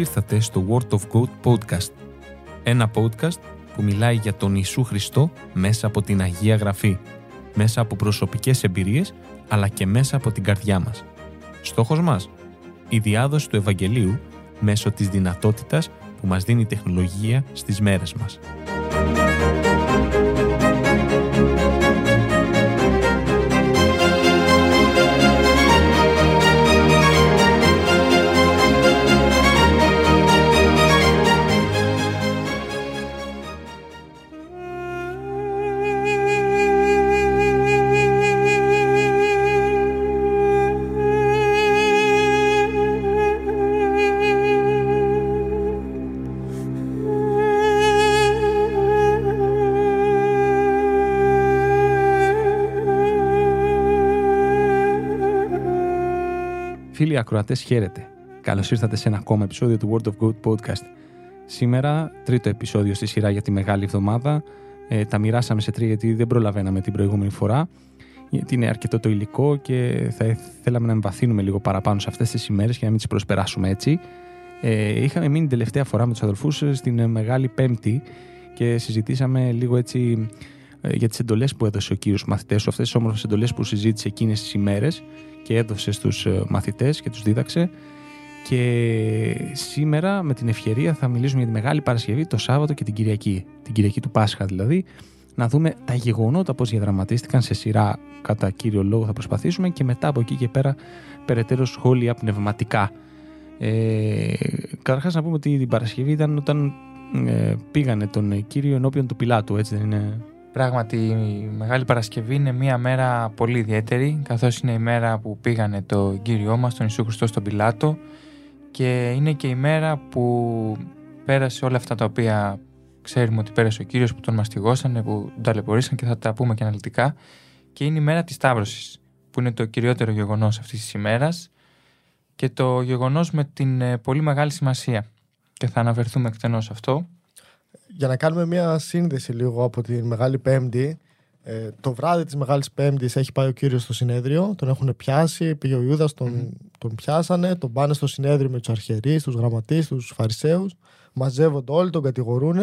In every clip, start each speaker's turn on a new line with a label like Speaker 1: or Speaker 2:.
Speaker 1: ήρθατε στο Word of God Podcast. Ένα podcast που μιλάει για τον Ιησού Χριστό μέσα από την Αγία Γραφή, μέσα από προσωπικές εμπειρίες, αλλά και μέσα από την καρδιά μας. Στόχος μας, η διάδοση του Ευαγγελίου μέσω της δυνατότητας που μας δίνει η τεχνολογία στις μέρες μας. Φίλοι ακροατές, χαίρετε. Καλώς ήρθατε σε ένα ακόμα επεισόδιο του Word of God Podcast. Σήμερα, τρίτο επεισόδιο στη σειρά για τη μεγάλη εβδομάδα. Ε, τα μοιράσαμε σε τρία γιατί δεν προλαβαίναμε την προηγούμενη φορά. Γιατί είναι αρκετό το υλικό και θα θέλαμε να εμβαθύνουμε λίγο παραπάνω σε αυτές τις ημέρες και να μην τις προσπεράσουμε έτσι. Ε, είχαμε μείνει τελευταία φορά με τους αδελφούς στην Μεγάλη Πέμπτη και συζητήσαμε λίγο έτσι ε, για τις εντολές που έδωσε ο κύριος μαθητές. Σου, αυτές τις όμορφες εντολές που συζήτησε εκείνες τις ημέρες και έδωσε στους ε, μαθητές και τους δίδαξε. Και σήμερα με την ευκαιρία θα μιλήσουμε για τη Μεγάλη Παρασκευή το Σάββατο και την Κυριακή, την Κυριακή του Πάσχα δηλαδή, να δούμε τα γεγονότα πώς διαδραματίστηκαν σε σειρά κατά κύριο λόγο θα προσπαθήσουμε. Και μετά από εκεί και πέρα περαιτέρω σχόλια πνευματικά. Ε, καταρχάς να πούμε ότι την Παρασκευή ήταν όταν ε, πήγανε τον Κύριο ενώπιον του Πιλάτου, έτσι δεν είναι;
Speaker 2: Πράγματι η Μεγάλη Παρασκευή είναι μια μέρα πολύ ιδιαίτερη καθώς είναι η μέρα που πήγανε το Κύριό μας, τον Ιησού Χριστό στον Πιλάτο και είναι και η μέρα που πέρασε όλα αυτά τα οποία ξέρουμε ότι πέρασε ο Κύριος που τον μαστιγώσανε, που τον ταλαιπωρήσαν και θα τα πούμε και αναλυτικά. Και είναι η μέρα της Σταύρωσης που είναι το κυριότερο γεγονός αυτής της ημέρας και το γεγονός με την ε, πολύ μεγάλη σημασία. Και θα αναφερθούμε εκτενώς αυτό
Speaker 3: για να κάνουμε μια σύνδεση λίγο από τη Μεγάλη Πέμπτη. Ε, το βράδυ της Μεγάλης Πέμπτης έχει πάει ο Κύριος στο συνέδριο, τον έχουν πιάσει, πήγε ο Ιούδας, τον, τον πιάσανε, τον πάνε στο συνέδριο με τους αρχιερείς, τους γραμματείς, τους φαρισαίους, μαζεύονται όλοι, τον κατηγορούν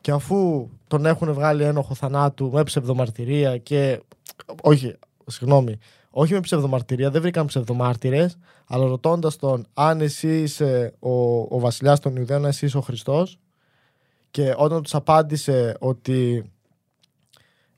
Speaker 3: και αφού τον έχουν βγάλει ένοχο θανάτου με ψευδομαρτυρία και όχι, συγγνώμη, όχι με ψευδομαρτυρία, δεν βρήκαν ψευδομάρτυρες, αλλά ρωτώντας τον αν εσύ είσαι ο, ο βασιλιάς των Ιουδαίων, εσύ είσαι ο Χριστός, και όταν τους απάντησε ότι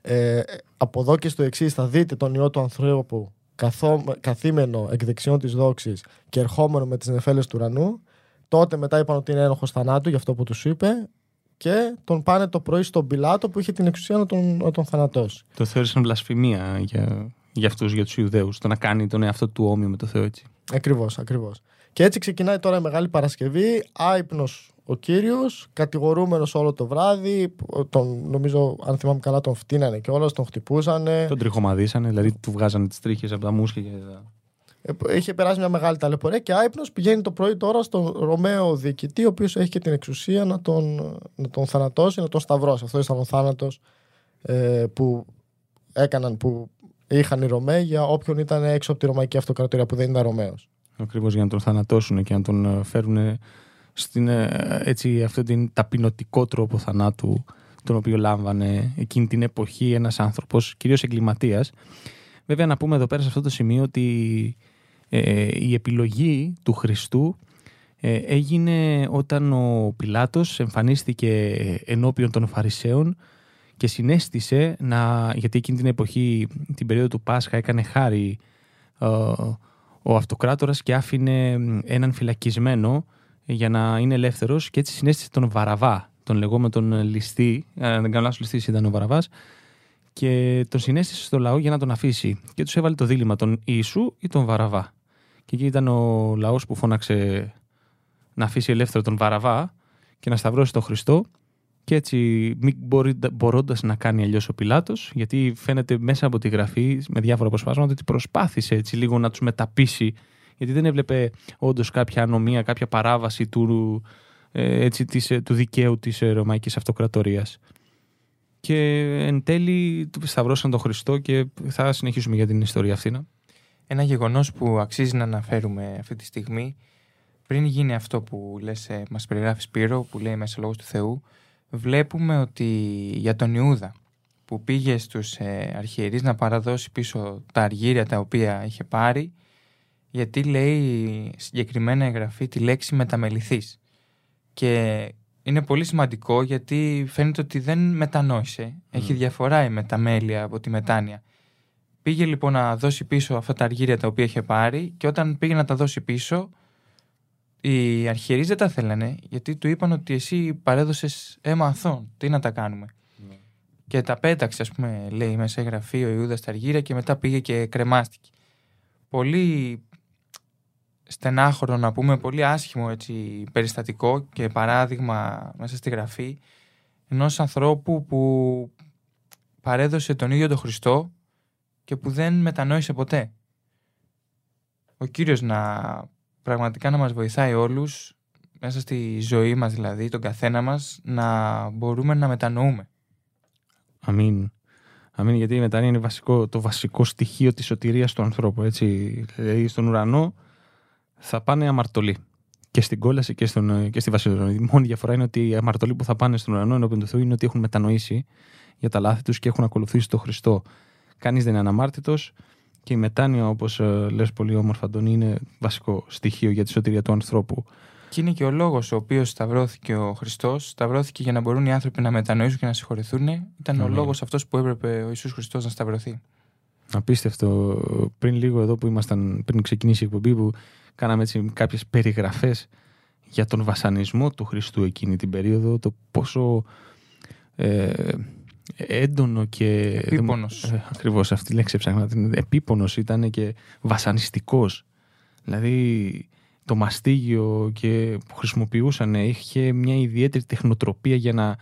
Speaker 3: ε, από εδώ και στο εξής θα δείτε τον ιό του ανθρώπου καθό, καθήμενο εκ δεξιών της δόξης και ερχόμενο με τις νεφέλες του ουρανού τότε μετά είπαν ότι είναι ένοχος θανάτου για αυτό που τους είπε και τον πάνε το πρωί στον Πιλάτο που είχε την εξουσία να τον, να τον θανατώσει.
Speaker 1: Το θεώρησαν βλασφημία για, για αυτούς, για τους Ιουδαίους, το να κάνει τον εαυτό του όμοιο με το Θεό έτσι.
Speaker 3: Ακριβώς, ακριβώς. Και έτσι ξεκινάει τώρα η Μεγάλη Παρασκευή, άϊπνος ο κύριος, κατηγορούμενος όλο το βράδυ. Τον, νομίζω, αν θυμάμαι καλά, τον φτύνανε και όλα, τον χτυπούσανε.
Speaker 1: Τον τριχομαδίσανε, δηλαδή του βγάζανε τις τρίχες από τα μουσια και
Speaker 3: ε, Είχε περάσει μια μεγάλη ταλαιπωρία και άϊπνος πηγαίνει το πρωί τώρα στον Ρωμαίο διοικητή, ο οποίος έχει και την εξουσία να τον, να τον θανατώσει, να τον σταυρώσει. Αυτό ήταν ο θάνατος ε, που έκαναν, που είχαν οι Ρωμαίοι για όποιον ήταν έξω από τη Ρωμαϊκή Αυτοκρατορία που δεν ήταν Ρωμαίος.
Speaker 1: Ακριβώς για να τον θανατώσουν και να τον ε, φέρουν στην, ε, έτσι, αυτόν την ταπεινωτικό τρόπο θανάτου τον οποίο λάμβανε εκείνη την εποχή ένας άνθρωπος, κυρίως εγκληματίας. Βέβαια να πούμε εδώ πέρα σε αυτό το σημείο ότι ε, η επιλογή του Χριστού ε, έγινε όταν ο Πιλάτος εμφανίστηκε ενώπιον των Φαρισαίων και συνέστησε να, γιατί εκείνη την εποχή, την περίοδο του Πάσχα έκανε χάρη ο αυτοκράτορας και άφηνε έναν φυλακισμένο για να είναι ελεύθερος και έτσι συνέστησε τον Βαραβά, τον λεγόμενο τον ληστή. Αν δεν κάνω λάθος, ληστής ήταν ο Βαραβάς. Και τον συνέστησε στο λαό για να τον αφήσει. Και τους έβαλε το δίλημα τον Ιησού ή τον Βαραβά. Και εκεί ήταν ο λαός που φώναξε να αφήσει ελεύθερο τον Βαραβά και να σταυρώσει τον Χριστό. Και έτσι, μην μπορώντας να κάνει αλλιώς ο Πιλάτος, γιατί φαίνεται μέσα από τη γραφή, με διάφορα προσπάσματα, ότι προσπάθησε έτσι λίγο να τους μεταπίσει γιατί δεν έβλεπε όντως κάποια ανομία, κάποια παράβαση του, ε, έτσι, της, ε, του δικαίου της ε, Ρωμαϊκής Αυτοκρατορίας. Και εν τέλει σταυρώσαν τον Χριστό και θα συνεχίσουμε για την ιστορία αυτή.
Speaker 2: Ένα γεγονός που αξίζει να αναφέρουμε αυτή τη στιγμή πριν γίνει αυτό που λες, ε, μας περιγράφεις Σπύρο, που λέει μέσα λόγος του Θεού, βλέπουμε ότι για τον Ιούδα που πήγε στους ε, αρχιερείς να παραδώσει πίσω τα αργύρια τα οποία είχε πάρει, γιατί λέει συγκεκριμένα εγγραφή τη λέξη μεταμεληθής. Και είναι πολύ σημαντικό γιατί φαίνεται ότι δεν μετανόησε. Έχει διαφορά η μεταμέλεια από τη μετάνοια. Πήγε λοιπόν να δώσει πίσω αυτά τα αργύρια τα οποία είχε πάρει και όταν πήγε να τα δώσει πίσω, οι αρχιερείς δεν τα θέλανε γιατί του είπαν ότι εσύ παρέδωσες αίμα αθών. Τι να τα κάνουμε. Ναι. Και τα πέταξε, ας πούμε, λέει μέσα γραφείο ο Ιούδας τα αργύρια και μετά πήγε και κρεμάστηκε. Πολύ στενάχωρο να πούμε, πολύ άσχημο έτσι, περιστατικό και παράδειγμα μέσα στη γραφή ενός ανθρώπου που παρέδωσε τον ίδιο τον Χριστό και που δεν μετανόησε ποτέ. Ο Κύριος να πραγματικά να μας βοηθάει όλους μέσα στη ζωή μας δηλαδή, τον καθένα μας, να μπορούμε να μετανοούμε.
Speaker 1: Αμήν. Αμήν, γιατί η μετάνοια είναι βασικό, το βασικό στοιχείο της σωτηρίας του ανθρώπου. Έτσι. Δηλαδή στον ουρανό θα πάνε αμαρτωλοί. Και στην κόλαση και, στον, και στη Βασιλεία. Η μόνη διαφορά είναι ότι οι αμαρτωλοί που θα πάνε στον ουρανό ενώπιον του Θεού είναι ότι έχουν μετανοήσει για τα λάθη τους και έχουν ακολουθήσει τον Χριστό. Κανείς δεν είναι αναμάρτητος και η μετάνοια, όπως ε, λες πολύ όμορφα, Αντώνη, είναι βασικό στοιχείο για τη σωτηρία του ανθρώπου.
Speaker 2: Και είναι και ο λόγος ο οποίος σταυρώθηκε ο Χριστός, σταυρώθηκε για να μπορούν οι άνθρωποι να μετανοήσουν και να συγχωρεθούν. Ήταν ο λόγος αυτός που έπρεπε ο Ιησούς Χριστός να σταυρωθεί.
Speaker 1: Απίστευτο. Πριν λίγο εδώ που ήμασταν, πριν ξεκινήσει η εκπομπή, που κάναμε έτσι κάποιες περιγραφές για τον βασανισμό του Χριστού εκείνη την περίοδο, το πόσο ε, έντονο και...
Speaker 2: Επίπονος.
Speaker 1: Ε, ακριβώς αυτή η λέξη έψαχνα. Επίπονος ήταν και βασανιστικός. Δηλαδή το μαστίγιο και που χρησιμοποιούσαν είχε μια ιδιαίτερη τεχνοτροπία για να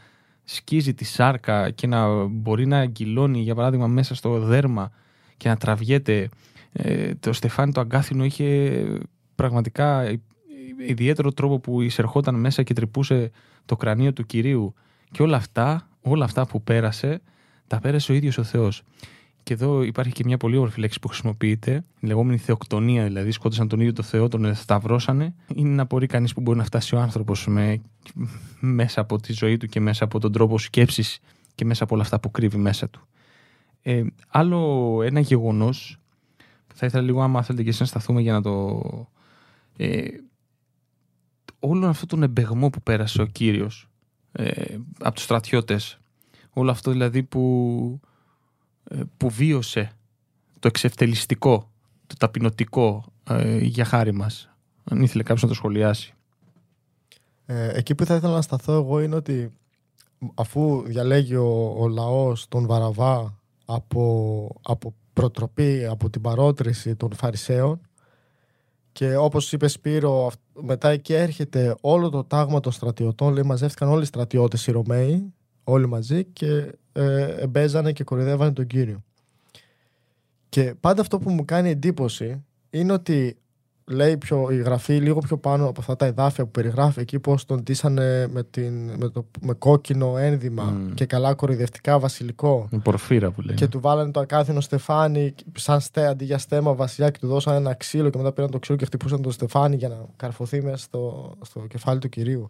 Speaker 1: σκίζει τη σάρκα και να μπορεί να αγκυλώνει για παράδειγμα μέσα στο δέρμα και να τραβιέται. Ε, το στεφάνι το αγκάθινο είχε πραγματικά ιδιαίτερο τρόπο που εισερχόταν μέσα και τρυπούσε το κρανίο του Κυρίου και όλα αυτά, όλα αυτά που πέρασε, τα πέρασε ο ίδιος ο Θεός. Και εδώ υπάρχει και μια πολύ όμορφη λέξη που χρησιμοποιείται, η λεγόμενη θεοκτονία, δηλαδή σκότωσαν τον ίδιο το Θεό, τον σταυρώσανε. Είναι να μπορεί κανείς που μπορεί να φτάσει ο άνθρωπος μέσα από τη ζωή του και μέσα από τον τρόπο σκέψης και μέσα από όλα αυτά που κρύβει μέσα του. Ε, άλλο ένα γεγονός, θα ήθελα λίγο, άμα θέλετε και εσείς να σταθούμε για να το ε, όλο αυτό τον εμπεγμό που πέρασε ο Κύριος ε, από τους στρατιώτες. Όλο αυτό δηλαδή που, ε, που βίωσε το εξευτελιστικό το ταπεινωτικό ε, για χάρη μας. Αν ήθελε κάποιος να το σχολιάσει.
Speaker 3: Ε, εκεί που θα ήθελα να σταθώ εγώ είναι ότι αφού διαλέγει ο, ο λαός τον Βαραβά από, από προτροπή, από την παρότριση των Φαρισαίων και όπως είπε Σπύρο, μετά εκεί έρχεται όλο το τάγμα των στρατιωτών. Λέει, μαζεύτηκαν όλοι οι στρατιώτες οι Ρωμαίοι, όλοι μαζί και ε, εμπέζανε και κορυδεύανε τον κύριο. Και πάντα αυτό που μου κάνει εντύπωση είναι ότι λέει πιο, η γραφή λίγο πιο πάνω από αυτά τα εδάφια που περιγράφει εκεί πώς τον τίσανε με, την, με, το, με κόκκινο ένδυμα και καλά κοροϊδευτικά βασιλικό.
Speaker 1: Με πορφύρα που λέει.
Speaker 3: Και του βάλανε το ακάθινο στεφάνι σαν στέ αντί για στέμα βασιλιά και του δώσανε ένα ξύλο και μετά πήραν το ξύλο και χτυπούσαν το στεφάνι για να καρφωθεί μέσα στο, στο κεφάλι του κυρίου.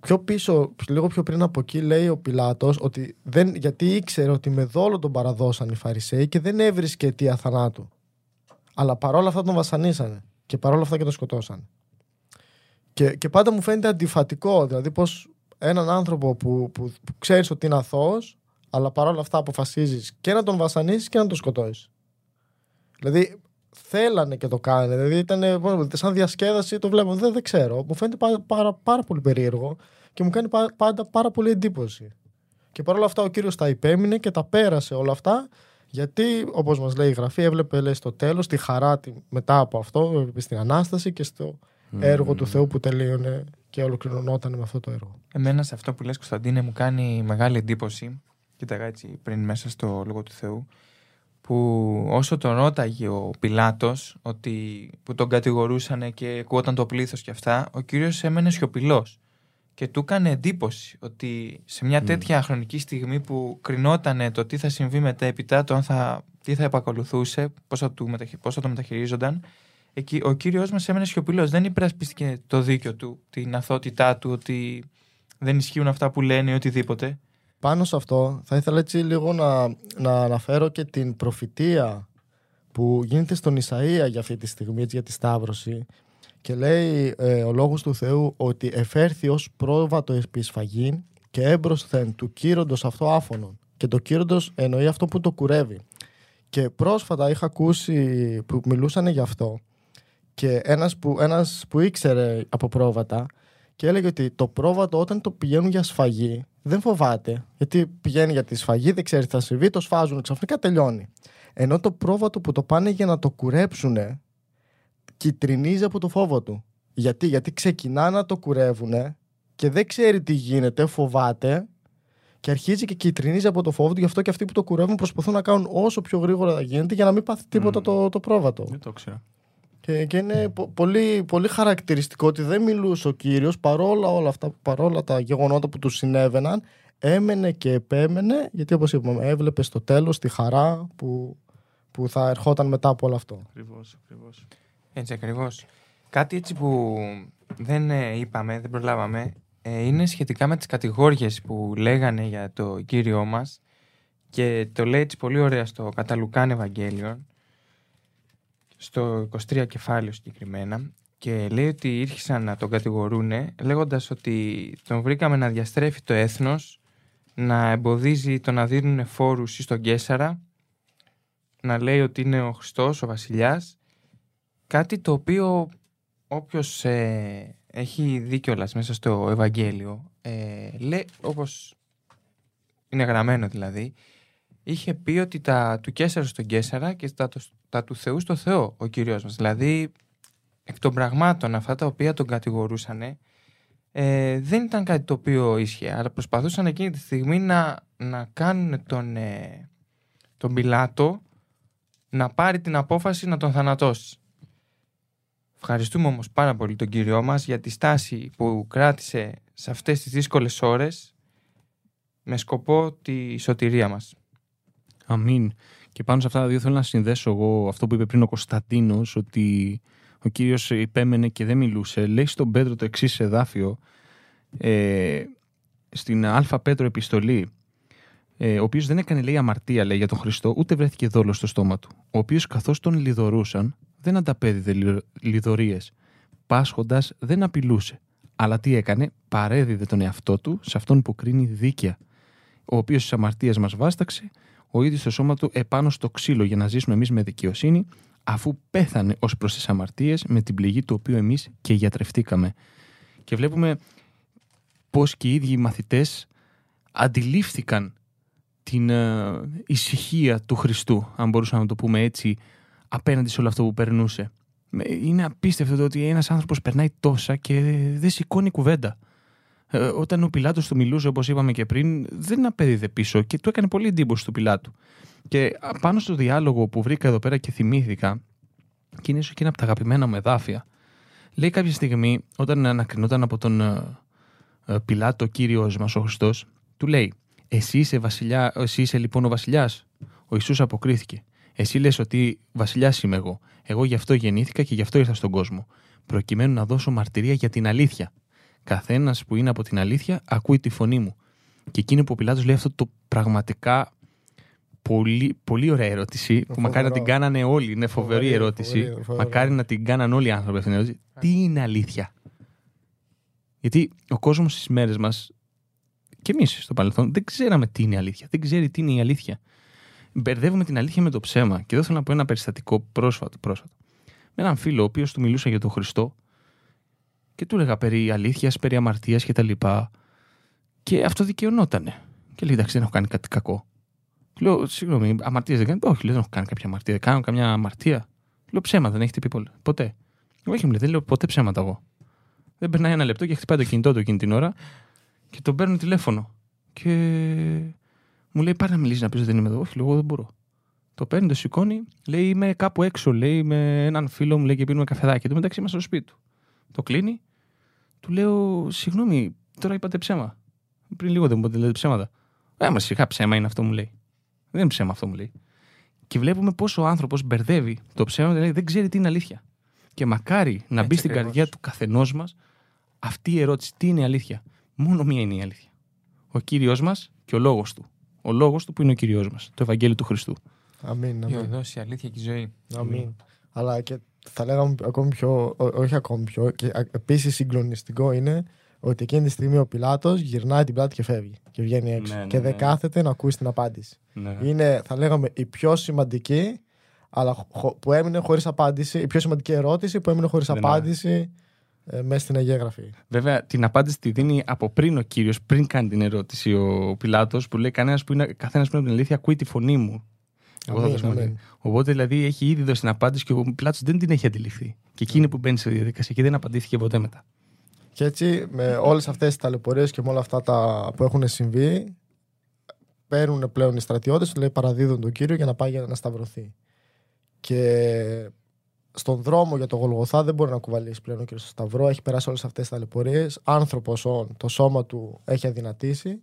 Speaker 3: Πιο πίσω, λίγο πιο πριν από εκεί, λέει ο Πιλάτος ότι δεν, γιατί ήξερε ότι με δόλο τον παραδώσαν οι Φαρισαίοι και δεν έβρισκε αιτία θανάτου. Αλλά παρόλα αυτά τον βασανίσανε. Και παρόλα αυτά και τον σκοτώσαν. Και, και πάντα μου φαίνεται αντιφατικό. Δηλαδή, πώ έναν άνθρωπο που, που, που ξέρεις ότι είναι αθώος, αλλά παρόλα αυτά αποφασίζεις και να τον βασανίσεις και να τον σκοτώσεις. Δηλαδή, θέλανε και το κάνανε. Δηλαδή, ήταν σαν διασκέδαση, το βλέπω. Δεν, δεν ξέρω. Μου φαίνεται πάρα, πάρα, πάρα πολύ περίεργο και μου κάνει πάντα πάρα πολύ εντύπωση. Και παρόλα αυτά, ο κύριος τα υπέμεινε και τα πέρασε όλα αυτά γιατί, όπως μας λέει η γραφή, έβλεπε λέει, στο τέλος τη χαρά μετά από αυτό, έβλεπε στην Ανάσταση και στο έργο του Θεού που τελείωνε και ολοκληρωνόταν με αυτό το έργο.
Speaker 2: Εμένα σε αυτό που λες Κωνσταντίνε μου κάνει μεγάλη εντύπωση, κοίταγα έτσι πριν μέσα στο Λόγο του Θεού, που όσο τον ρώταγε ο Πιλάτος, ότι, που τον κατηγορούσαν και ακούγονταν το πλήθος και αυτά, ο Κύριος έμενε σιωπηλός και του έκανε εντύπωση ότι σε μια τέτοια χρονική στιγμή που κρινόταν το τι θα συμβεί μετέπειτα, το αν θα, τι θα επακολουθούσε, πώς θα, του, πώς θα το μεταχειρίζονταν, εκεί, ο κύριος μας έμενε σιωπηλός. Δεν υπερασπίστηκε το δίκιο του, την αθότητά του, ότι δεν ισχύουν αυτά που λένε ή οτιδήποτε.
Speaker 3: Πάνω σε αυτό θα ήθελα έτσι λίγο να, να αναφέρω και την προφητεία που γίνεται στον Ισαΐα για αυτή τη στιγμή, έτσι, για τη Σταύρωση και λέει ε, ο λόγος του Θεού ότι εφέρθη ως πρόβατο επισφαγή και έμπροσθεν του κύροντος αυτό άφωνον και το κύροντος εννοεί αυτό που το κουρεύει και πρόσφατα είχα ακούσει που μιλούσαν γι' αυτό και ένας που, ένας που ήξερε από πρόβατα και έλεγε ότι το πρόβατο όταν το πηγαίνουν για σφαγή δεν φοβάται. Γιατί πηγαίνει για τη σφαγή, δεν ξέρει τι θα συμβεί, το σφάζουν, ξαφνικά τελειώνει. Ενώ το πρόβατο που το πάνε για να το κουρέψουν, κυτρινίζει από το φόβο του. Γιατί, Γιατί ξεκινά να το κουρεύουν και δεν ξέρει τι γίνεται, φοβάται και αρχίζει και κυτρινίζει από το φόβο του. Γι' αυτό και αυτοί που το κουρεύουν προσπαθούν να κάνουν όσο πιο γρήγορα γίνεται για να μην πάθει τίποτα το, το πρόβατο.
Speaker 1: Δεν το ξέρω.
Speaker 3: Και, και είναι πολύ, πολύ χαρακτηριστικό ότι δεν μιλούσε ο κύριος παρόλα όλα αυτά, παρόλα τα γεγονότα που του συνέβαιναν έμενε και επέμενε γιατί όπως είπαμε έβλεπε στο τέλος τη χαρά που, που θα ερχόταν μετά από όλο αυτό.
Speaker 1: Ακριβώς, ακριβώς.
Speaker 2: Έτσι ακριβώς. Κάτι έτσι που δεν ε, είπαμε, δεν προλάβαμε, ε, είναι σχετικά με τις κατηγόριες που λέγανε για το Κύριό μας και το λέει έτσι πολύ ωραία στο Καταλουκάν Ευαγγέλιο στο 23 κεφάλαιο συγκεκριμένα και λέει ότι ήρχισαν να τον κατηγορούνε λέγοντας ότι τον βρήκαμε να διαστρέφει το έθνος να εμποδίζει το να δίνουν φόρους στον Κέσαρα να λέει ότι είναι ο Χριστός, ο βασιλιάς κάτι το οποίο όποιος ε, έχει δει κιόλας μέσα στο Ευαγγέλιο ε, λέει όπως είναι γραμμένο δηλαδή είχε πει ότι τα του Κέσσαρα στον Κέσσαρα και τα, τα του Θεού στο Θεό ο Κύριος μας. Δηλαδή, εκ των πραγμάτων αυτά τα οποία τον κατηγορούσαν ε, δεν ήταν κάτι το οποίο ίσχυε, αλλά προσπαθούσαν εκείνη τη στιγμή να, να κάνουν τον, ε, τον Πιλάτο να πάρει την απόφαση να τον θανατώσει. Ευχαριστούμε όμως πάρα πολύ τον Κύριό μας για τη στάση που κράτησε σε αυτές τις δύσκολες ώρες με σκοπό τη σωτηρία μας.
Speaker 1: Αμήν. Και πάνω σε αυτά τα δύο θέλω να συνδέσω εγώ αυτό που είπε πριν ο Κωνσταντίνος, ότι ο κύριος υπέμενε και δεν μιλούσε. Λέει στον Πέτρο το εξής εδάφιο, ε, στην Α Πέτρο επιστολή, ε, ο οποίος δεν έκανε λέει αμαρτία λέει, για τον Χριστό, ούτε βρέθηκε δόλος στο στόμα του. Ο οποίος καθώς τον λιδωρούσαν, δεν ανταπέδιδε λιδωρίες. Πάσχοντας δεν απειλούσε. Αλλά τι έκανε, παρέδιδε τον εαυτό του σε αυτόν που κρίνει δίκαια. Ο οποίος τι αμαρτίε μας βάσταξε ο ίδιος το σώμα του επάνω στο ξύλο για να ζήσουμε εμείς με δικαιοσύνη, αφού πέθανε ως προς τις αμαρτίες με την πληγή του οποίου εμείς και γιατρευτήκαμε. Και βλέπουμε πώς και οι ίδιοι οι μαθητές αντιλήφθηκαν την uh, ησυχία του Χριστού, αν μπορούσαμε να το πούμε έτσι, απέναντι σε όλο αυτό που περνούσε. Είναι απίστευτο το ότι ένας άνθρωπος περνάει τόσα και δεν σηκώνει κουβέντα. Ε, όταν ο Πιλάτος του μιλούσε, όπως είπαμε και πριν, δεν απέδιδε πίσω και του έκανε πολύ εντύπωση του Πιλάτου. Και πάνω στο διάλογο που βρήκα εδώ πέρα και θυμήθηκα, και είναι ίσω και ένα από τα αγαπημένα μου εδάφια, λέει κάποια στιγμή, όταν ανακρινόταν από τον ε, ε, Πιλάτο κύριος μας ο Χριστός, του λέει: Εσύ είσαι, βασιλιά, εσύ είσαι λοιπόν ο βασιλιάς. Ο Ιησούς αποκρίθηκε. Εσύ λες ότι βασιλιάς είμαι εγώ. Εγώ γι' αυτό γεννήθηκα και γι' αυτό ήρθα στον κόσμο. Προκειμένου να δώσω μαρτυρία για την αλήθεια. Καθένας που είναι από την αλήθεια ακούει τη φωνή μου. Και εκείνο που ο Πιλάτος λέει αυτό το πραγματικά πολύ, πολύ ωραία ερώτηση, που μακάρι να την κάνανε όλοι. Είναι φοβερή, ερώτηση. Μακάρι να την κάνανε όλοι οι άνθρωποι αυτήν την ερώτηση. Τι είναι αλήθεια; Γιατί ο κόσμος στις μέρες μας, και εμείς στο παρελθόν, δεν ξέραμε τι είναι αλήθεια. Δεν ξέρει τι είναι η αλήθεια. Μπερδεύουμε την αλήθεια με το ψέμα. Και εδώ θέλω να πω ένα περιστατικό πρόσφατο. πρόσφατο. Με έναν φίλο, ο οποίος του μιλούσε για τον Χριστό και του έλεγα περί αλήθειας, περί αμαρτίας κτλ. Και, και αυτό δικαιωνότανε. Και λέει: Εντάξει, δεν έχω κάνει κάτι κακό. Του λέω: Συγγνώμη, αμαρτία δεν κάνει. Όχι, λέω: Δεν έχω κάνει κάποια αμαρτία. Δεν κάνω καμιά αμαρτία. Λέω: Ψέματα, δεν έχετε πει ποτέ. Όχι, μου λέει: Δεν λέω ποτέ ψέματα εγώ. Δεν περνάει ένα λεπτό και χτυπάει το κινητό του εκείνη την ώρα και τον παίρνω τηλέφωνο. Και μου λέει: Πάρε να μιλήσεις να πεις ότι δεν είμαι εδώ. Όχι, λέω: Εγώ δεν μπορώ. Το παίρνει, το σηκώνει, λέει: Είμαι κάπου έξω, λέει, με έναν φίλο μου λέει, και πίνουμε καφεδάκι. Του μεταξύ είμαστε στο σπίτι του. Το κλείνει, του λέω, συγγνώμη, τώρα είπατε ψέμα. Πριν λίγο δεν μου λέτε ψέματα. Ε, μα σιγά ψέμα είναι αυτό μου λέει. Δεν είναι ψέμα αυτό μου λέει. Και βλέπουμε πόσο ο άνθρωπος μπερδεύει το ψέμα, δηλαδή δεν ξέρει τι είναι αλήθεια. Και μακάρι να
Speaker 2: Έτσι
Speaker 1: μπει στην
Speaker 2: ακριβώς.
Speaker 1: καρδιά του καθενός μας αυτή η ερώτηση. Τι είναι η αλήθεια. Μόνο μία είναι η αλήθεια. Ο κύριος μας και ο λόγος του. Ο λόγος του που είναι ο κύριος μας. Το Ευαγγέλιο του Χριστού.
Speaker 3: Αμήν,
Speaker 2: Η
Speaker 3: αμήν.
Speaker 2: οδός, η αλήθεια και η ζωή.
Speaker 3: αμήν. Αλλά και θα λέγαμε ακόμη πιο, ό- όχι ακόμη πιο, και επίσης συγκλονιστικό είναι ότι εκείνη τη στιγμή ο Πιλάτος γυρνάει την πλάτη και φεύγει. Και βγαίνει έξω.
Speaker 1: Ναι, ναι,
Speaker 3: και δεν
Speaker 1: ναι.
Speaker 3: κάθεται να ακούσει την απάντηση.
Speaker 1: Ναι.
Speaker 3: Είναι, θα λέγαμε, η πιο σημαντική, αλλά χω- που έμεινε χωρίς απάντηση, η πιο σημαντική ερώτηση που έμεινε χωρίς
Speaker 1: Ναι, ναι.
Speaker 3: απάντηση ε, μέσα στην Αγία Γραφή.
Speaker 1: Βέβαια, την απάντηση τη δίνει από πριν ο κύριος, πριν κάνει την ερώτηση ο Πιλάτος, που λέει: Κανένας που είναι, καθένας που είναι από την αλήθεια ακούει τη φωνή μου. Εγώ θα
Speaker 3: Αμήν,
Speaker 1: δώσω
Speaker 3: αμήν.
Speaker 1: μαζί. Οπότε δηλαδή έχει ήδη δώσει την απάντηση και ο Πιλάτος δεν την έχει αντιληφθεί. Και εκείνη που μπαίνει στη διαδικασία και δεν απαντήθηκε ποτέ μετά.
Speaker 3: Και έτσι με όλες αυτές τις ταλαιπωρίες και με όλα αυτά τα που έχουν συμβεί παίρνουν πλέον οι στρατιώτες λέει παραδίδουν τον Κύριο για να πάει για να σταυρωθεί. Και στον δρόμο για το Γολγοθά δεν μπορεί να κουβαλήσει πλέον ο Κύριος στο σταυρό. Έχει περάσει όλες αυτές τις ταλαιπωρίες. Άνθρωπος όν, το σώμα του έχει αδυνατήσει.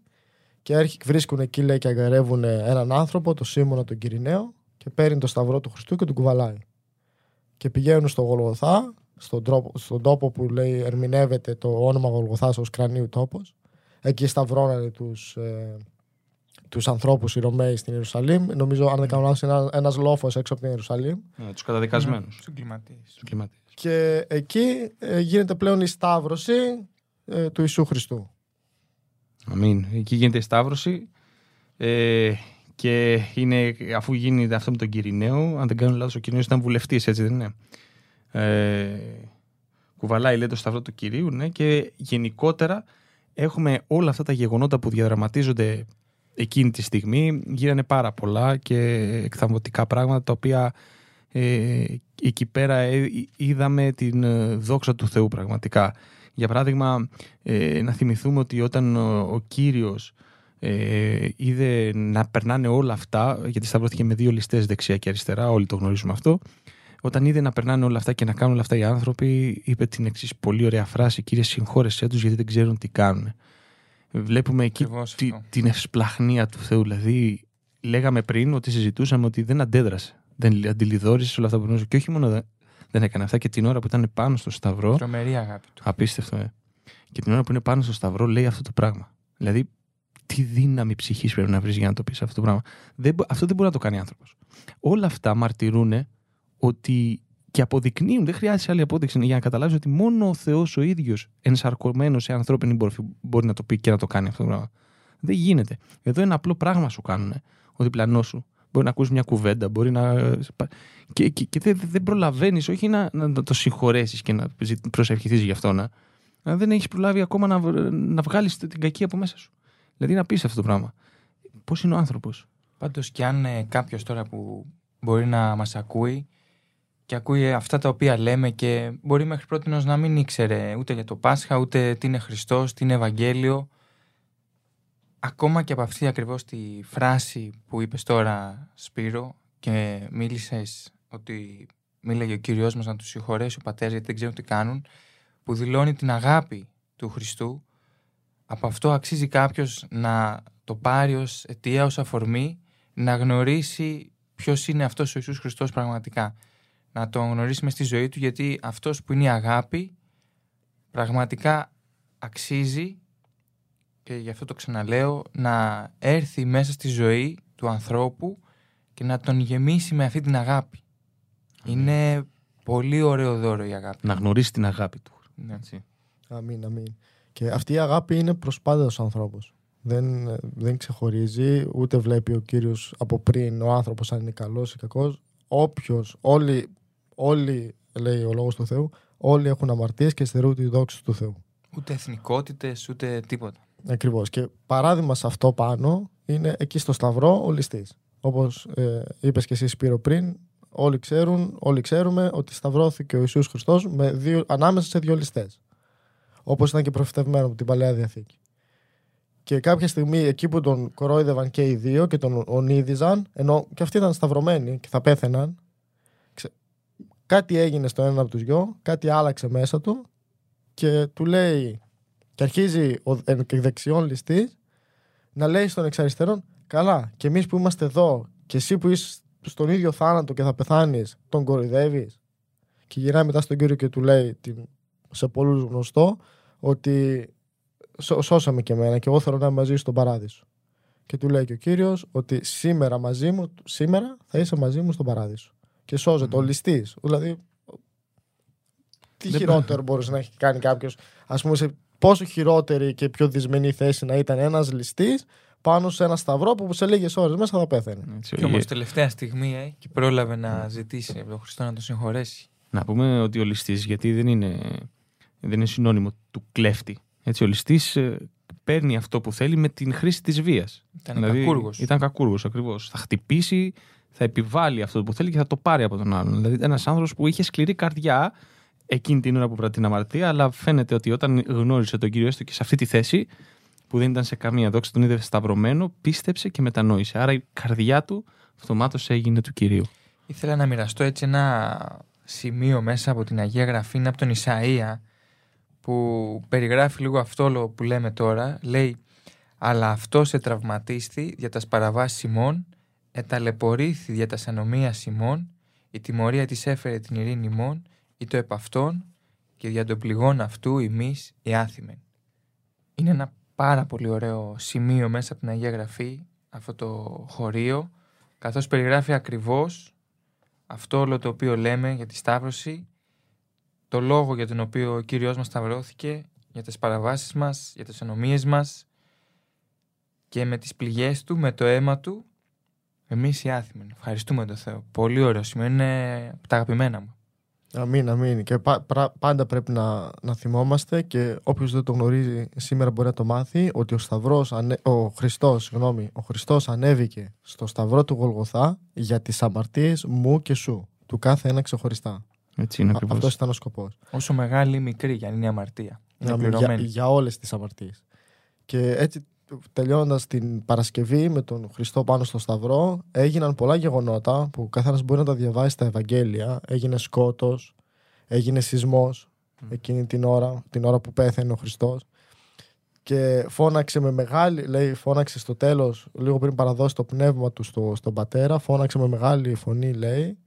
Speaker 3: Και έρχ- βρίσκουν εκεί λέει και αγκαρεύουν έναν άνθρωπο, τον Σίμωνα τον Κυριναίο και παίρνει το σταυρό του Χριστού και τον κουβαλάει. Και πηγαίνουν στο Γολγοθά στον, τρόπο, στον τόπο που λέει ερμηνεύεται το όνομα Γολγοθάς ως κρανίου τόπος. Εκεί σταυρώνανε τους, ε, τους ανθρώπους οι Ρωμαίοι στην Ιερουσαλήμ. Νομίζω, αν δεν κάνω λάθος, είναι ένα, ένας λόφος έξω από την Ιερουσαλήμ.
Speaker 1: Ναι, τους καταδικασμένους.
Speaker 2: Του εγκληματίε.
Speaker 1: Του κλιματίε.
Speaker 3: Και εκεί ε, γίνεται πλέον η σταύρωση ε, του Ιησού Χριστού.
Speaker 1: Αμήν. Εκεί γίνεται η Σταύρωση. Ε, και είναι, αφού γίνει αυτό με τον Κυριναίο, αν δεν κάνω λάθος, ο Κυριναίο ήταν βουλευτής, έτσι δεν είναι; Ε, κουβαλάει λέει το σταυρό του κυρίου, ναι, και γενικότερα έχουμε όλα αυτά τα γεγονότα που διαδραματίζονται εκείνη τη στιγμή. Γίνανε πάρα πολλά και εκθαμβωτικά πράγματα τα οποία ε, εκεί πέρα ε, είδαμε την ε, δόξα του Θεού πραγματικά. Για παράδειγμα, ε, να θυμηθούμε ότι όταν ο, ο Κύριος ε, είδε να περνάνε όλα αυτά, γιατί σταυρώθηκε με δύο ληστές δεξιά και αριστερά, όλοι το γνωρίζουμε αυτό, όταν είδε να περνάνε όλα αυτά και να κάνουν όλα αυτά οι άνθρωποι, είπε την εξής πολύ ωραία φράση: Κύριε, συγχώρεσέ τους γιατί δεν ξέρουν τι κάνουν. Βλέπουμε εκεί
Speaker 2: Ακριβώς
Speaker 1: τη-
Speaker 2: αυτό.
Speaker 1: την ευσπλαχνία του Θεού. Δηλαδή, λέγαμε πριν ότι συζητούσαμε ότι δεν αντέδρασε. Δεν αντιλιδόρισε σε όλα αυτά που γνώριζε. Και όχι μόνο δεν, δεν έκανε αυτά, και την ώρα που ήταν πάνω στο Σταυρό.
Speaker 2: Τρομερή αγάπη του.
Speaker 1: Απίστευτο, ε. Και την ώρα που είναι πάνω στο Σταυρό λέει αυτό το πράγμα. Δηλαδή, τι δύναμη ψυχής πρέπει να βρεις για να το πεις αυτό το πράγμα. Δεν, μπο- αυτό δεν μπορεί να το κάνει άνθρωπος. Όλα αυτά μαρτυρούν ότι και αποδεικνύουν, δεν χρειάζεται άλλη απόδειξη για να καταλάβεις ότι μόνο ο Θεός ο ίδιος ενσαρκωμένος σε ανθρώπινη μορφή μπορεί να το πει και να το κάνει αυτό το πράγμα. Δεν γίνεται. Εδώ ένα απλό πράγμα σου κάνουν ο διπλανός σου. Μπορεί να ακούσει μια κουβέντα, μπορεί να. και, και, και δεν, δεν προλαβαίνεις, όχι να, να το συγχωρέσεις και να προσευχηθείς γι' αυτό, να, αν δεν έχεις προλάβει ακόμα να, β- να βγάλεις την κακία από μέσα σου. Δηλαδή να πεις αυτό το πράγμα. Πώς είναι ο άνθρωπος;
Speaker 2: Πάντως και αν ε, κάποιος τώρα που μπορεί να μας ακούει και ακούει αυτά τα οποία λέμε και μπορεί μέχρι πρώτη να μην ήξερε ούτε για το Πάσχα, ούτε τι είναι Χριστός, τι είναι Ευαγγέλιο. Ακόμα και από αυτή ακριβώς τη φράση που είπες τώρα Σπύρο και μίλησες ότι μίλαγε ο Κύριος μας να τους συγχωρέσει ο Πατέρας γιατί δεν ξέρουν τι κάνουν που δηλώνει την αγάπη του Χριστού από αυτό αξίζει κάποιος να το πάρει ως αιτία, ως αφορμή να γνωρίσει ποιος είναι αυτός ο Ιησούς Χριστός πραγματικά να τον γνωρίσει μες στη ζωή του γιατί αυτός που είναι η αγάπη πραγματικά αξίζει και γι' αυτό το ξαναλέω να έρθει μέσα στη ζωή του ανθρώπου και να τον γεμίσει με αυτή την αγάπη. Είναι πολύ ωραίο δώρο η αγάπη.
Speaker 1: Να γνωρίσει την αγάπη του.
Speaker 2: Ναι.
Speaker 1: Έτσι.
Speaker 3: Αμήν, αμήν. Και αυτή η αγάπη είναι προς πάντα τους ανθρώπους. Δεν, δεν ξεχωρίζει, ούτε βλέπει ο Κύριος από πριν ο άνθρωπος αν είναι καλός ή κακός. Όποιος, όλοι, όλοι, λέει ο Λόγος του Θεού, όλοι έχουν αμαρτίες και στερούν τη δόξη του Θεού.
Speaker 2: Ούτε εθνικότητες, ούτε τίποτα.
Speaker 3: Ακριβώς. Και παράδειγμα σε αυτό πάνω είναι εκεί στο Σταυρό ο ληστής. Όπως ε, είπες και εσύ Σπύρο πριν, όλοι ξέρουν, όλοι ξέρουμε ότι σταυρώθηκε ο Ιησούς Χριστός με δύο, ανάμεσα σε δύο ληστές. Όπως ήταν και προφητευμένο από την Παλαιά Διαθήκη. Και κάποια στιγμή εκεί που τον κορόιδευαν και οι δύο και τον ονίδιζαν, ενώ και αυτοί ήταν σταυρωμένοι και θα πέθαιναν, ξε- κάτι έγινε στο ένα από τους δυο, κάτι άλλαξε μέσα του και του λέει και αρχίζει ο εκ δεξιών ληστής να λέει στον εξ αριστερών καλά και εμείς που είμαστε εδώ και εσύ που είσαι στον ίδιο θάνατο και θα πεθάνεις τον κοροϊδεύεις; Και γυρνάει μετά στον κύριο και του λέει την- σε πολλούς γνωστό ότι «Σώ- σώσαμε και εμένα και εγώ θέλω να είμαι μαζί σου στον παράδεισο. Και του λέει και ο κύριος ότι σήμερα μαζί μου, σήμερα θα είσαι μαζί μου στον παράδεισο. Και σώζεται ο ληστής. Δηλαδή, τι
Speaker 1: Δεν-
Speaker 3: χειρότερο μπορούσε να έχει κάνει κάποιος, ας πούμε, σε πόσο χειρότερη και πιο δυσμενή θέση να ήταν ένας ληστής πάνω σε ένα σταυρό που σε λίγες ώρες μέσα θα πέθανε.
Speaker 1: Έτσι,
Speaker 2: Και όμως
Speaker 1: ε,
Speaker 2: τελευταία στιγμή ε, και πρόλαβε να ζητήσει από τον Χριστό να τον συγχωρέσει.
Speaker 1: Να πούμε ότι ο ληστής, γιατί δεν είναι, δεν είναι συνώνυμο του κλέφτη. Έτσι, ο ληστής ε, παίρνει αυτό που θέλει με την χρήση της βίας.
Speaker 2: Ήταν κακούργος.
Speaker 1: Ήταν κακούργος ακριβώς. Θα χτυπήσει, θα επιβάλλει αυτό που θέλει και θα το πάρει από τον άλλον. Δηλαδή ένας άνθρωπος που είχε σκληρή καρδιά εκείνη την ώρα που πράττει την αμαρτία, αλλά φαίνεται ότι όταν γνώρισε τον Κύριο έστω και σε αυτή τη θέση, που δεν ήταν σε καμία δόξη, τον είδε σταυρωμένο, πίστεψε και μετανόησε. Άρα η καρδιά του αυτομάτως έγινε του Κυρίου.
Speaker 2: Ήθελα να μοιραστώ έτσι ένα σημείο μέσα από την Αγία Γραφή, είναι από τον Ισαΐα, που περιγράφει λίγο αυτό που λέμε τώρα. Λέει «Αλλά αυτό σε τραυματίστη για τας παραβάσεις ημών, εταλαιπωρήθη για τα ανομία ημών, η τιμωρία της έφερε την ειρήνη ημών, ή το επ' αυτόν, και για τον πληγόν αυτού ημείς οι άθιμεν». Είναι ένα πάρα πολύ ωραίο σημείο μέσα από την Αγία Γραφή, αυτό το χωρίο, καθώς περιγράφει ακριβώς αυτό όλο το οποίο λέμε για τη Σταύρωση, το λόγο για τον οποίο ο Κύριος μας σταυρώθηκε, για τις παραβάσεις μας, για τις ενομίες μας και με τις πληγές Του, με το αίμα Του, εμείς οι άθιμοι. Ευχαριστούμε τον Θεό. Πολύ ωραίο σημείο, είναι από τα αγαπημένα μου.
Speaker 3: Αμήν, αμήν. Και πα- πρα- πάντα πρέπει να, να θυμόμαστε και όποιος δεν το γνωρίζει σήμερα μπορεί να το μάθει ότι ο Σταυρός, ανε- ο Χριστός, συγγνώμη, ο Χριστός ανέβηκε στο Σταυρό του Γολγοθά για τις αμαρτίες μου και σου. Του κάθε ένα ξεχωριστά.
Speaker 1: Έτσι είναι
Speaker 3: Α-
Speaker 1: ακριβώς.
Speaker 3: αυτός ήταν ο σκοπός.
Speaker 2: Όσο μεγάλη ή μικρή, για να είναι η αμαρτία. Είναι
Speaker 3: Αμήν, για,
Speaker 2: πληρωμένη.
Speaker 3: για όλες τις αμαρτίες. Και έτσι τελειώνοντας την Παρασκευή με τον Χριστό πάνω στο Σταυρό έγιναν πολλά γεγονότα που καθένας μπορεί να τα διαβάσει στα Ευαγγέλια. Έγινε σκότος, έγινε σεισμός εκείνη την ώρα, την ώρα που πέθανε ο Χριστός και φώναξε με μεγάλη, λέει, φώναξε στο τέλος, λίγο πριν παραδώσει το πνεύμα του στο, στον πατέρα, φώναξε με μεγάλη φωνή, λέει,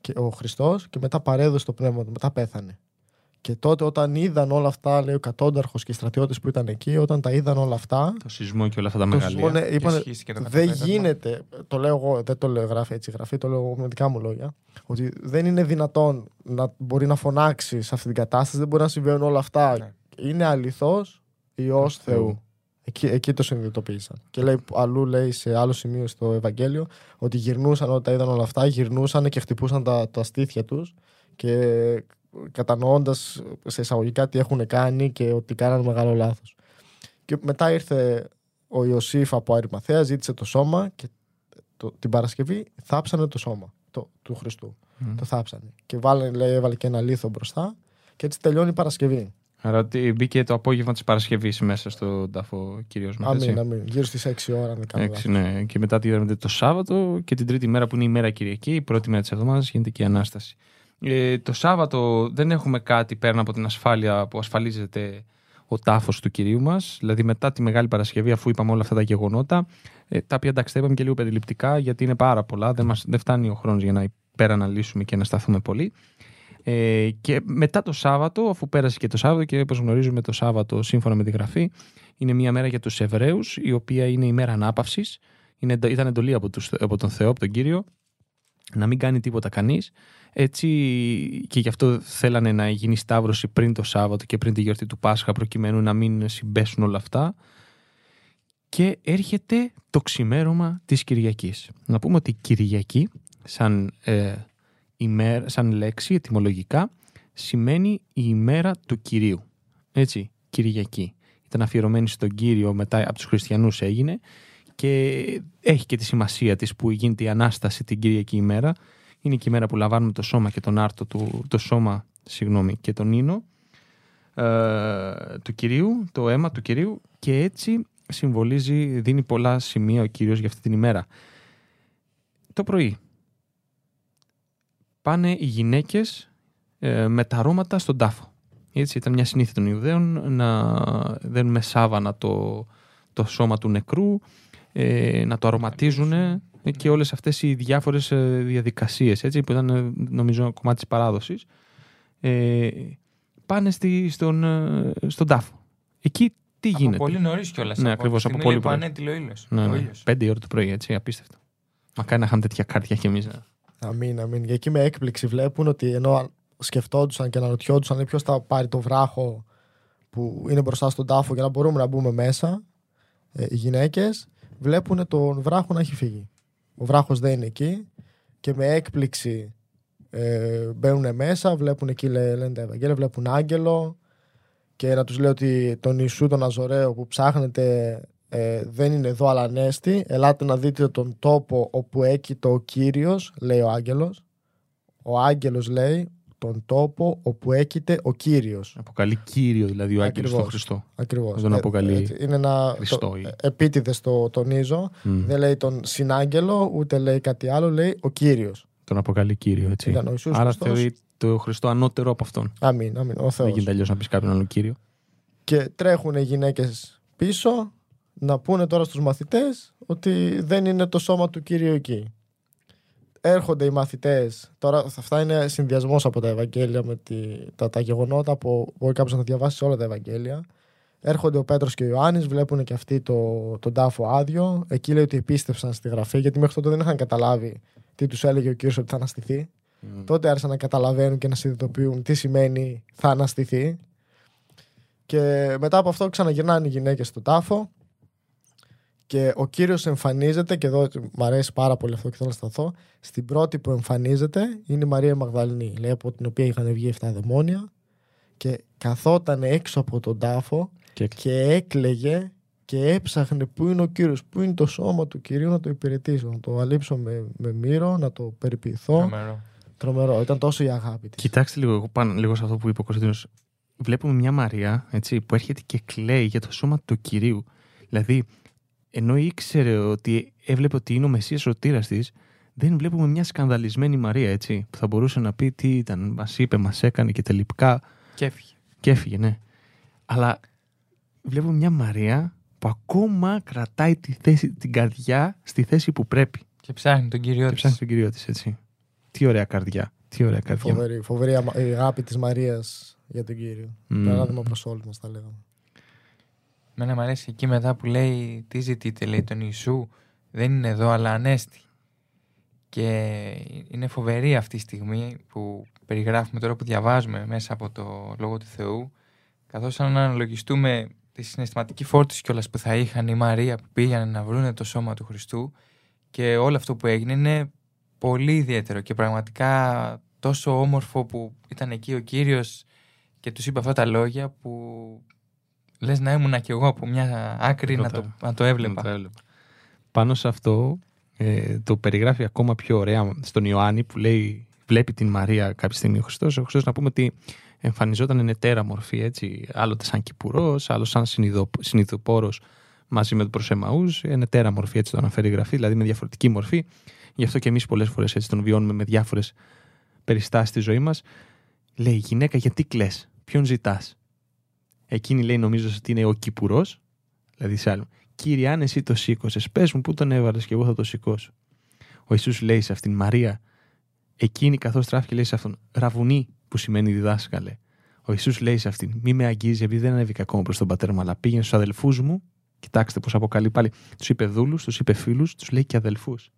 Speaker 3: και ο Χριστός και μετά παρέδωσε το πνεύμα του, μετά πέθανε. Και τότε όταν είδαν όλα αυτά, λέει ο κατόνταρχος και οι στρατιώτες που ήταν εκεί, όταν τα είδαν όλα αυτά,
Speaker 1: Το σεισμό και όλα αυτά τα
Speaker 3: το
Speaker 1: μεγαλεία.
Speaker 3: σεισμό, ναι,
Speaker 2: Και
Speaker 3: είπανε,
Speaker 2: σχίστηκε το
Speaker 3: δεν
Speaker 2: καταπέτασμα.
Speaker 3: γίνεται, το λέω εγώ, δεν το λέω γράφει έτσι γραφή, το λέω εγώ με δικά μου λόγια, ότι δεν είναι δυνατόν να μπορεί να φωνάξει σε αυτή την κατάσταση, δεν μπορεί να συμβαίνουν όλα αυτά.
Speaker 2: Ναι.
Speaker 3: Είναι αληθώς Υιός
Speaker 1: Θεού.
Speaker 3: Θεού. Εκεί, εκεί το συνειδητοποίησαν. Και λέει, αλλού λέει σε άλλο σημείο στο Ευαγγέλιο ότι γυρνούσαν όταν είδαν όλα αυτά, γυρνούσαν και χτυπούσαν τα, τα στήθια τους και κατανοώντας σε εισαγωγικά τι έχουν κάνει και ότι κάνανε μεγάλο λάθος. Και μετά ήρθε ο Ιωσήφ από Αρημαθέα, ζήτησε το σώμα και το, την Παρασκευή θάψανε το σώμα το, του Χριστού.
Speaker 1: Μμ.
Speaker 3: Το θάψανε. Και βάλε, λέει, έβαλε και ένα λίθο μπροστά και έτσι τελειώνει η Παρασκευή.
Speaker 1: Άρα ότι μπήκε το απόγευμα της Παρασκευής μέσα στο τάφο κυρίω μας.
Speaker 3: Αμήν, αμήν. Γύρω στις 6 ώρα, αν δεν κάνω
Speaker 1: Έξι,
Speaker 3: λάθος.
Speaker 1: ναι. Και μετά τη είδαμε το Σάββατο και την τρίτη μέρα που είναι η μέρα Κυριακή, η πρώτη μέρα της εβδομάδας, γίνεται και η ανάσταση. Ε, το Σάββατο δεν έχουμε κάτι πέραν από την ασφάλεια που ασφαλίζεται ο τάφος του κυρίου μας. Δηλαδή, μετά τη Μεγάλη Παρασκευή, αφού είπαμε όλα αυτά τα γεγονότα, ε, τα οποία εντάξει, τα είπαμε και λίγο περιληπτικά, γιατί είναι πάρα πολλά. Δεν, μας, δεν φτάνει ο χρόνος για να υπεραναλύσουμε και να σταθούμε πολύ. Ε, και μετά το Σάββατο, αφού πέρασε και το Σάββατο και όπως γνωρίζουμε το Σάββατο σύμφωνα με τη γραφή, είναι μια μέρα για τους Εβραίους, η οποία είναι η μέρα ανάπαυσης. Είναι, ήταν εντολή από, τους, από τον Θεό, από τον Κύριο, να μην κάνει τίποτα κανείς. Έτσι και γι' αυτό θέλανε να γίνει σταύρωση πριν το Σάββατο και πριν τη γιορτή του Πάσχα προκειμένου να μην συμπέσουν όλα αυτά. Και έρχεται το ξημέρωμα της Κυριακής. Να πούμε ότι Κυριακή, σαν, ε, ημέρα, σαν λέξη ετυμολογικά, σημαίνει η ημέρα του Κυρίου. Έτσι, Κυριακή. Ήταν αφιερωμένη στον Κύριο, μετά από τους χριστιανούς έγινε και έχει και τη σημασία της που γίνεται η Ανάσταση την Κυριακή ημέρα. Είναι και η μέρα που λαμβάνουμε το σώμα και τον άρτο του, το σώμα, συγγνώμη, και τον ίνο ε, του Κυρίου, το αίμα του Κυρίου και έτσι συμβολίζει, δίνει πολλά σημεία ο Κύριος για αυτή την ημέρα. Το πρωί πάνε οι γυναίκες ε, με τα αρώματα στον τάφο. Έτσι ήταν μια συνήθεια των Ιουδαίων να δένουν με σάβανα το, το σώμα του νεκρού, ε, να το αρωματίζουν και όλες αυτές οι διάφορες ε, διαδικασίες έτσι, που ήταν ε, νομίζω κομμάτι της παράδοσης. ε, πάνε στη, στον, ε, στον τάφο. Εκεί τι
Speaker 2: Από
Speaker 1: γίνεται;
Speaker 2: πολύ νωρίς κιόλας.
Speaker 1: Ναι, ακριβώς, από πολύ πρωί.
Speaker 2: ανέτειλε ο ήλιος.
Speaker 1: Ναι, ναι. Πέντε η ώρα το πρωί, έτσι, απίστευτο. Μακάρι να είχαμε τέτοια κάρτια κι εμείς.
Speaker 3: Αμήν, αμήν. Και εκεί με έκπληξη βλέπουν ότι ενώ σκεφτόντουσαν και αναρωτιόντουσαν ποιος θα πάρει το βράχο που είναι μπροστά στον τάφο για να μπορούμε να μπούμε μέσα, ε, οι γυναίκες βλέπουν τον βράχο να έχει φύγει. Ο βράχος δεν είναι εκεί και με έκπληξη ε, μπαίνουν μέσα, βλέπουν εκεί λέ- λένε τα Ευαγγέλια, βλέπουν άγγελο και να τους λέει ότι τον Ιησού τον Αζωραίο που ψάχνετε ε, δεν είναι εδώ αλλά ανέστη. Ελάτε να δείτε τον τόπο όπου έκειτο ο Κύριος, λέει ο άγγελος. Ο άγγελος λέει τον τόπο όπου έκειται ο Κύριος.
Speaker 1: Αποκαλεί κύριο δηλαδή ο Άγγελος
Speaker 3: Ακριβώς.
Speaker 1: τον Χριστό.
Speaker 3: Ακριβώς.
Speaker 1: Τον αποκαλεί
Speaker 3: έτσι, είναι ένα
Speaker 1: Χριστό
Speaker 3: το,
Speaker 1: ή-
Speaker 3: επίτηδες το τονίζω.
Speaker 1: Μμ.
Speaker 3: Δεν λέει τον συνάγγελο, ούτε λέει κάτι άλλο, λέει ο Κύριος.
Speaker 1: Τον αποκαλεί κύριο, έτσι.
Speaker 3: Ήταν ο Ιησούς
Speaker 1: Άρα
Speaker 3: Χριστός.
Speaker 1: θεωρεί το Χριστό ανώτερο από αυτόν.
Speaker 3: Αμήν, αμήν, ο
Speaker 1: Δεν
Speaker 3: Θεός.
Speaker 1: γίνεται αλλιώς να πεις κάποιον άλλο κύριο.
Speaker 3: Και τρέχουν οι γυναίκες πίσω να πούνε τώρα στους μαθητές ότι δεν είναι το σώμα του Κύριου εκεί. Έρχονται οι μαθητές, τώρα αυτά είναι συνδυασμός από τα Ευαγγέλια με τη, τα, τα γεγονότα που μπορεί κάποιος να διαβάσει όλα τα Ευαγγέλια. Έρχονται ο Πέτρος και ο Ιωάννης, βλέπουν και αυτοί το, τον τάφο άδειο. Εκεί λέει ότι επίστευσαν στη γραφή, γιατί μέχρι τότε δεν είχαν καταλάβει τι τους έλεγε ο Κύριος ότι θα αναστηθεί. Τότε άρχισαν να καταλαβαίνουν και να συνειδητοποιούν τι σημαίνει θα αναστηθεί. Και μετά από αυτό ξαναγυρνάνε οι γυναίκες στον τάφο και ο Κύριος εμφανίζεται και εδώ μου αρέσει πάρα πολύ αυτό και θέλω να σταθώ στην πρώτη που εμφανίζεται είναι η Μαρία Μαγδαληνή λέει από την οποία είχαν βγει 7 δαιμόνια και καθόταν έξω από τον τάφο
Speaker 1: Και
Speaker 3: και έκλαιγε και έψαχνε πού είναι ο Κύριος, πού είναι το σώμα του Κυρίου να το υπηρετήσω, να το αλείψω με, με μύρο, να το περιποιηθώ.
Speaker 2: Τρομερό.
Speaker 3: Τρομερό, ήταν τόσο η αγάπη της.
Speaker 1: Κοιτάξτε λίγο, εγώ πάνω λίγο σε αυτό που είπε ο Κωνσταντίνος. Βλέπουμε μια Μαρία έτσι, που έρχεται και κλαίει για το σώμα του κυρίου. Δηλαδή, ενώ ήξερε ότι έβλεπε ότι είναι ο Μεσσίας σωτήρας της, δεν βλέπουμε μια σκανδαλισμένη Μαρία, έτσι, που θα μπορούσε να πει τι ήταν, μας είπε, μας έκανε και τελικά
Speaker 2: Και έφυγε.
Speaker 1: και έφυγε, ναι. Αλλά βλέπουμε μια Μαρία που ακόμα κρατάει τη θέση, την καρδιά στη θέση που πρέπει.
Speaker 2: Και ψάχνει τον κύριο
Speaker 1: Και
Speaker 2: της.
Speaker 1: ψάχνει τον κύριο της, έτσι. Τι ωραία καρδιά. Τι ωραία καρδιά.
Speaker 3: Φοβερή, φοβερή αμα- η αγάπη της Μαρίας για τον Κύριο.
Speaker 1: Μμ.
Speaker 3: Παράδειγμα προς όλους μας τα λέγαμε.
Speaker 2: Μένα μου αρέσει εκεί μετά που λέει τι ζητείτε, λέει τον Ιησού, δεν είναι εδώ αλλά ανέστη. Και είναι φοβερή αυτή η στιγμή που περιγράφουμε τώρα που διαβάζουμε μέσα από το Λόγο του Θεού, καθώς αν αναλογιστούμε τη συναισθηματική φόρτιση κιόλας που θα είχαν η Μαρία που πήγανε να βρούνε το σώμα του Χριστού και όλο αυτό που έγινε είναι πολύ ιδιαίτερο και πραγματικά τόσο όμορφο που ήταν εκεί ο Κύριος και τους είπε αυτά τα λόγια που λες να ήμουνα κι εγώ από μια άκρη να το, να το έβλεπα.
Speaker 1: Να το έβλεπα. Πάνω σε αυτό ε, το περιγράφει ακόμα πιο ωραία στον Ιωάννη που λέει βλέπει την Μαρία κάποια στιγμή ο Χριστός. Ο Χριστός να πούμε ότι εμφανιζόταν εν ετέρα μορφή έτσι, άλλοτε σαν κυπουρός, άλλος σαν συνειδο, συνειδοπόρος μαζί με τον προσεμαούς, εν ετέρα μορφή έτσι το αναφέρει η γραφή, δηλαδή με διαφορετική μορφή. Γι' αυτό και εμείς πολλές φορές έτσι τον βιώνουμε με διάφορες περιστάσεις στη ζωή μας. Λέει γυναίκα γιατί κλαις, ποιον ζητάς; Εκείνη λέει νομίζω ότι είναι ο κυπουρός, δηλαδή σε άλλο. Κύριε, αν εσύ το σήκωσες, πες μου πού τον έβαλες και εγώ θα το σηκώσω. Ο Ιησούς λέει σε αυτήν, Μαρία, εκείνη καθώς τράφηκε, λέει σε αυτόν, Ραβουνί, που σημαίνει διδάσκαλε. Ο Ιησούς λέει σε αυτήν, Μη με αγγίζει, επειδή δεν ανέβηκα ακόμα προς τον πατέρα μου, αλλά πήγαινε στους αδελφούς μου. Κοιτάξτε πώς αποκαλεί πάλι. Τους είπε δούλους, τους είπε φίλους, τους λέει και αδελφούς.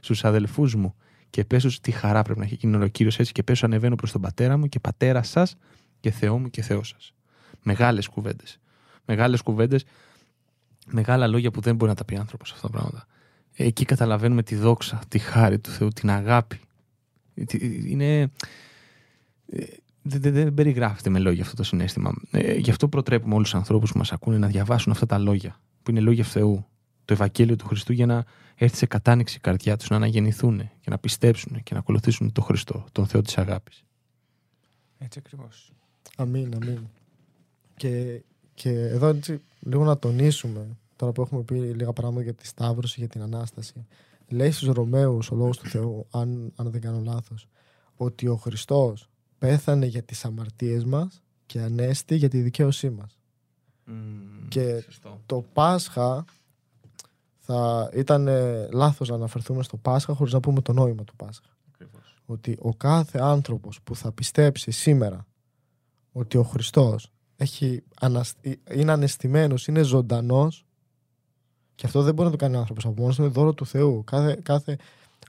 Speaker 1: Στους αδελφούς μου. Και πες τους τι χαρά πρέπει να έχει εκείνο ο κύριος έτσι, και πες του ανεβαίνω προς τον πατέρα μου και πατέρα σας και Θεό μου και Θεό σας. Μεγάλες κουβέντες. Μεγάλες κουβέντες μεγάλα λόγια που δεν μπορεί να τα πει άνθρωπος αυτά τα πράγματα. Εκεί καταλαβαίνουμε τη δόξα, τη χάρη του Θεού, την αγάπη. Ε, τι- Είναι. ε, Δεν, δεν, δεν περιγράφεται με λόγια αυτό το συνέστημα. Ε, γι' αυτό προτρέπουμε όλους τους ανθρώπους που μας ακούνε να διαβάσουν αυτά τα λόγια, που είναι λόγια Θεού, το Ευαγγέλιο του Χριστού, για να έρθει σε κατάνοιξη η καρδιά τους, να αναγεννηθούν και να πιστέψουν και να ακολουθήσουν τον Χριστό, τον Θεό της αγάπης.
Speaker 2: Έτσι ακριβώς.
Speaker 3: Αμήν, αμήν. Και, και εδώ έτσι λίγο να τονίσουμε, τώρα που έχουμε πει λίγα πράγματα για τη Σταύρωση, για την Ανάσταση. Λέει στους Ρωμαίους ο Λόγος του Θεού, αν, αν δεν κάνω λάθος, ότι ο Χριστός πέθανε για τις αμαρτίες μας και ανέστη για τη δικαίωσή μας. Και το Πάσχα θα ήταν ε, λάθος να αναφερθούμε στο Πάσχα χωρίς να πούμε το νόημα του Πάσχα. ότι ο κάθε άνθρωπος που θα πιστέψει σήμερα ότι ο Χριστός έχει είναι ανεστημένος, είναι ζωντανός και αυτό δεν μπορεί να το κάνει ο άνθρωπος από μόνος, είναι δώρο του Θεού. Κάθε, κάθε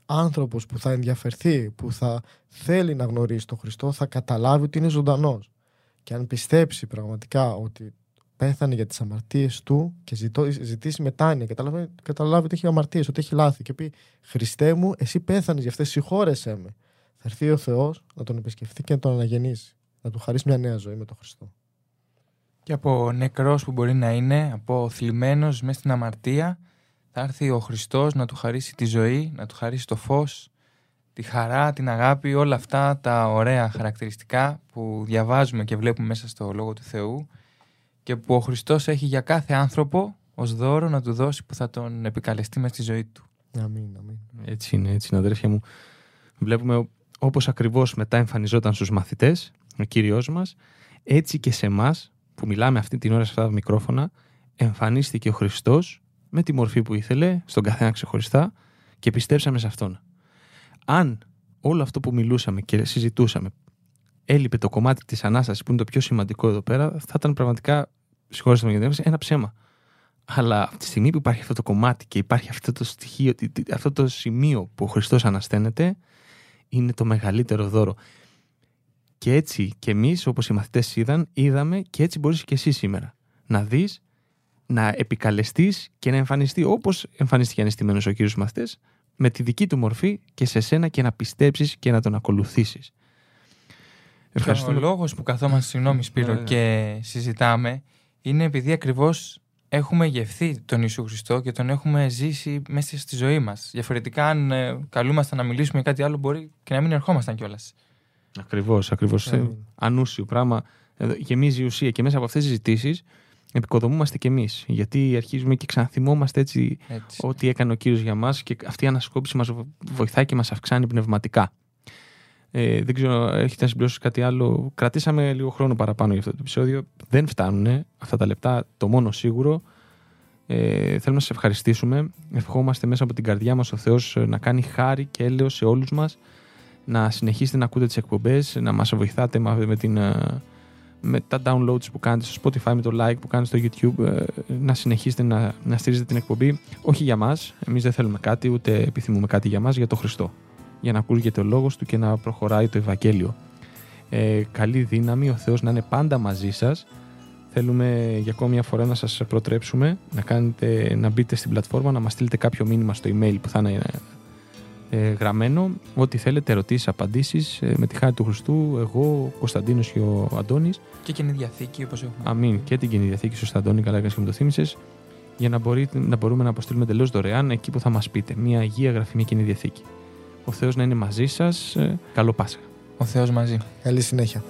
Speaker 3: άνθρωπος που θα ενδιαφερθεί, που θα θέλει να γνωρίσει τον Χριστό, θα καταλάβει ότι είναι ζωντανός. Και αν πιστέψει πραγματικά ότι πέθανε για τις αμαρτίες του και ζητώ, ζητήσει μετάνοια, καταλάβει, καταλάβει ότι έχει αμαρτίες, ότι έχει λάθη και πει «Χριστέ μου, εσύ πέθανες για αυτές, συγχώρεσέ με». Θα έρθει ο Θεός να τον επισκεφθεί και να τον αναγεννήσει, να του χαρίσει μια νέα ζωή με τον Χριστό.
Speaker 2: Και από νεκρός που μπορεί να είναι, από θλιμμένος μέσα στην αμαρτία, θα έρθει ο Χριστός να του χαρίσει τη ζωή, να του χαρίσει το φως, τη χαρά, την αγάπη, όλα αυτά τα ωραία χαρακτηριστικά που διαβάζουμε και βλέπουμε μέσα στο Λόγο του Θεού και που ο Χριστός έχει για κάθε άνθρωπο ως δώρο να του δώσει που θα τον επικαλεστεί μέσα στη ζωή του.
Speaker 3: Αμήν, αμήν.
Speaker 1: Έτσι είναι, έτσι είναι αδέρφια μου. Βλέπουμε όπως ακριβώς μετά εμφανιζόταν στους μαθητές, ο Κύριος μας, έτσι και σε εμάς που μιλάμε αυτή την ώρα σε αυτά τα μικρόφωνα, εμφανίστηκε ο Χριστός με τη μορφή που ήθελε, στον καθένα ξεχωριστά και πιστέψαμε σε Αυτόν. Αν όλο αυτό που μιλούσαμε και συζητούσαμε έλειπε το κομμάτι της Ανάστασης που είναι το πιο σημαντικό εδώ πέρα, θα ήταν πραγματικά, συγχωρείτε με την ένα ψέμα. Αλλά από τη στιγμή που υπάρχει αυτό το κομμάτι και υπάρχει αυτό το στοιχείο, αυτό το σημείο που ο Χριστός ανασταίνεται, είναι το μεγαλύτερο δώρο. Και έτσι και εμείς, όπως οι μαθητές είδαν, είδαμε και έτσι μπορείς και εσύ σήμερα να δεις να επικαλεστείς και να εμφανιστεί όπως εμφανίστηκε αναισθημένο ο κύριος μαθητές, με τη δική του μορφή και σε σένα και να πιστέψεις και να τον ακολουθήσεις.
Speaker 2: Ευχαριστώ. Ο λόγος που καθόμαστε, συγγνώμη Σπύρο, ναι, ναι. και συζητάμε είναι επειδή ακριβώς έχουμε γευθεί τον Ιησού Χριστό και τον έχουμε ζήσει μέσα στη ζωή μας. Διαφορετικά, αν ε, καλούμασταν να μιλήσουμε για κάτι άλλο, μπορεί και να μην ερχόμασταν κιόλας.
Speaker 1: Ακριβώς, ακριβώς. Ε, ανούσιο πράγμα. Γεμίζει η ουσία και μέσα από αυτές τις συζητήσει επικοδομούμαστε κι εμείς. Γιατί αρχίζουμε και ξαναθυμόμαστε έτσι, έτσι. ό,τι έκανε ο κύριος για μας και αυτή η ανασκόπηση μας βοηθάει και μας αυξάνει πνευματικά. Ε, δεν ξέρω, έχετε να συμπληρώσει κάτι άλλο; Κρατήσαμε λίγο χρόνο παραπάνω για αυτό το επεισόδιο. Δεν φτάνουν αυτά τα λεπτά. Το μόνο σίγουρο. Ε, θέλουμε να σας ευχαριστήσουμε. Ευχόμαστε μέσα από την καρδιά μας ο Θεός να κάνει χάρη και έλεος σε όλους μας. Να συνεχίσετε να ακούτε τις εκπομπές, να μας βοηθάτε με την ε, με τα downloads που κάνετε στο Spotify, με το like που κάνετε στο YouTube, ε, να συνεχίσετε να, να στηρίζετε την εκπομπή. Όχι για μας, εμείς δεν θέλουμε κάτι, ούτε επιθυμούμε κάτι για μας, για το Χριστό. Για να ακούγεται ο λόγος του και να προχωράει το Ευαγγέλιο. Ε, καλή δύναμη, ο Θεός να είναι πάντα μαζί σας. Θέλουμε για ακόμη μια φορά να σας προτρέψουμε να, κάνετε, να μπείτε στην πλατφόρμα, να μας στείλετε κάποιο μήνυμα στο email που θα είναι ε, γραμμένο. Ό,τι θέλετε, ερωτήσεις, απαντήσεις ε, με τη χάρη του Χριστού, εγώ, ο Κωνσταντίνος και ο Αντώνης.
Speaker 2: Και κοινή διαθήκη, όπως έχουμε.
Speaker 1: Αμήν. Και την κοινή διαθήκη, σωστά, Αντώνη, καλά και μου το θύμισες. Για να, μπορείτε, να μπορούμε να αποστείλουμε εντελώς δωρεάν εκεί που θα μας πείτε. Μια αγία γραφή, μια κοινή διαθήκη. Ο Θεός να είναι μαζί σας. Ε, καλό Πάσχα.
Speaker 2: Ο Θεός μαζί.
Speaker 3: Καλή συνέχεια.